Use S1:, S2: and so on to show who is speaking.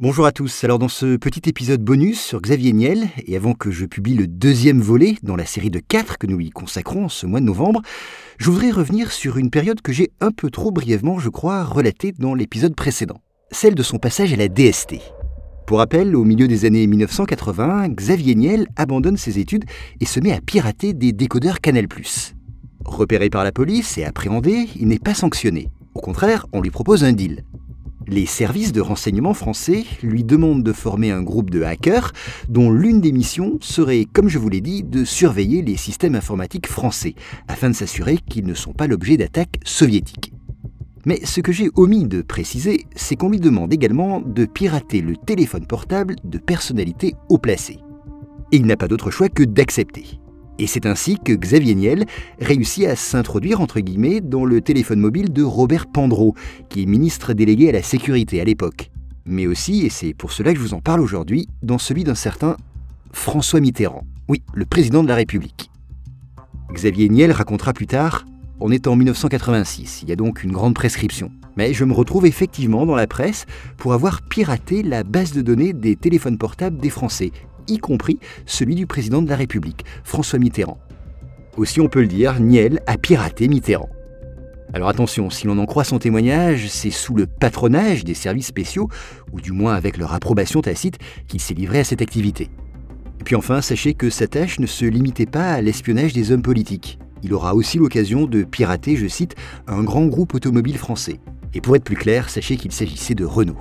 S1: Bonjour à tous. Alors dans ce petit épisode bonus sur Xavier Niel, et avant que je publie le deuxième volet dans la série de quatre que nous lui consacrons ce mois de novembre, je voudrais revenir sur une période que j'ai un peu trop brièvement, je crois, relatée dans l'épisode précédent, celle de son passage à la DST. Pour rappel, au milieu des années 1980, Xavier Niel abandonne ses études et se met à pirater des décodeurs Canal+. Repéré par la police et appréhendé, il n'est pas sanctionné. Au contraire, on lui propose un deal. Les services de renseignement français lui demandent de former un groupe de hackers dont l'une des missions serait, comme je vous l'ai dit, de surveiller les systèmes informatiques français, afin de s'assurer qu'ils ne sont pas l'objet d'attaques soviétiques. Mais ce que j'ai omis de préciser, c'est qu'on lui demande également de pirater le téléphone portable de personnalités haut placées. Et il n'a pas d'autre choix que d'accepter. Et c'est ainsi que Xavier Niel réussit à s'introduire entre guillemets dans le téléphone mobile de Robert Pandreau, qui est ministre délégué à la sécurité à l'époque. Mais aussi, et c'est pour cela que je vous en parle aujourd'hui, dans celui d'un certain François Mitterrand. Oui, le président de la République. Xavier Niel racontera plus tard On est en 1986, il y a donc une grande prescription. Mais je me retrouve effectivement dans la presse pour avoir piraté la base de données des téléphones portables des Français, y compris celui du président de la République, François Mitterrand. Aussi on peut le dire, Niel a piraté Mitterrand. Alors attention, si l'on en croit son témoignage, c'est sous le patronage des services spéciaux, ou du moins avec leur approbation tacite, qu'il s'est livré à cette activité. Et puis enfin, sachez que sa tâche ne se limitait pas à l'espionnage des hommes politiques. Il aura aussi l'occasion de pirater, je cite, un grand groupe automobile français. Et pour être plus clair, sachez qu'il s'agissait de Renault.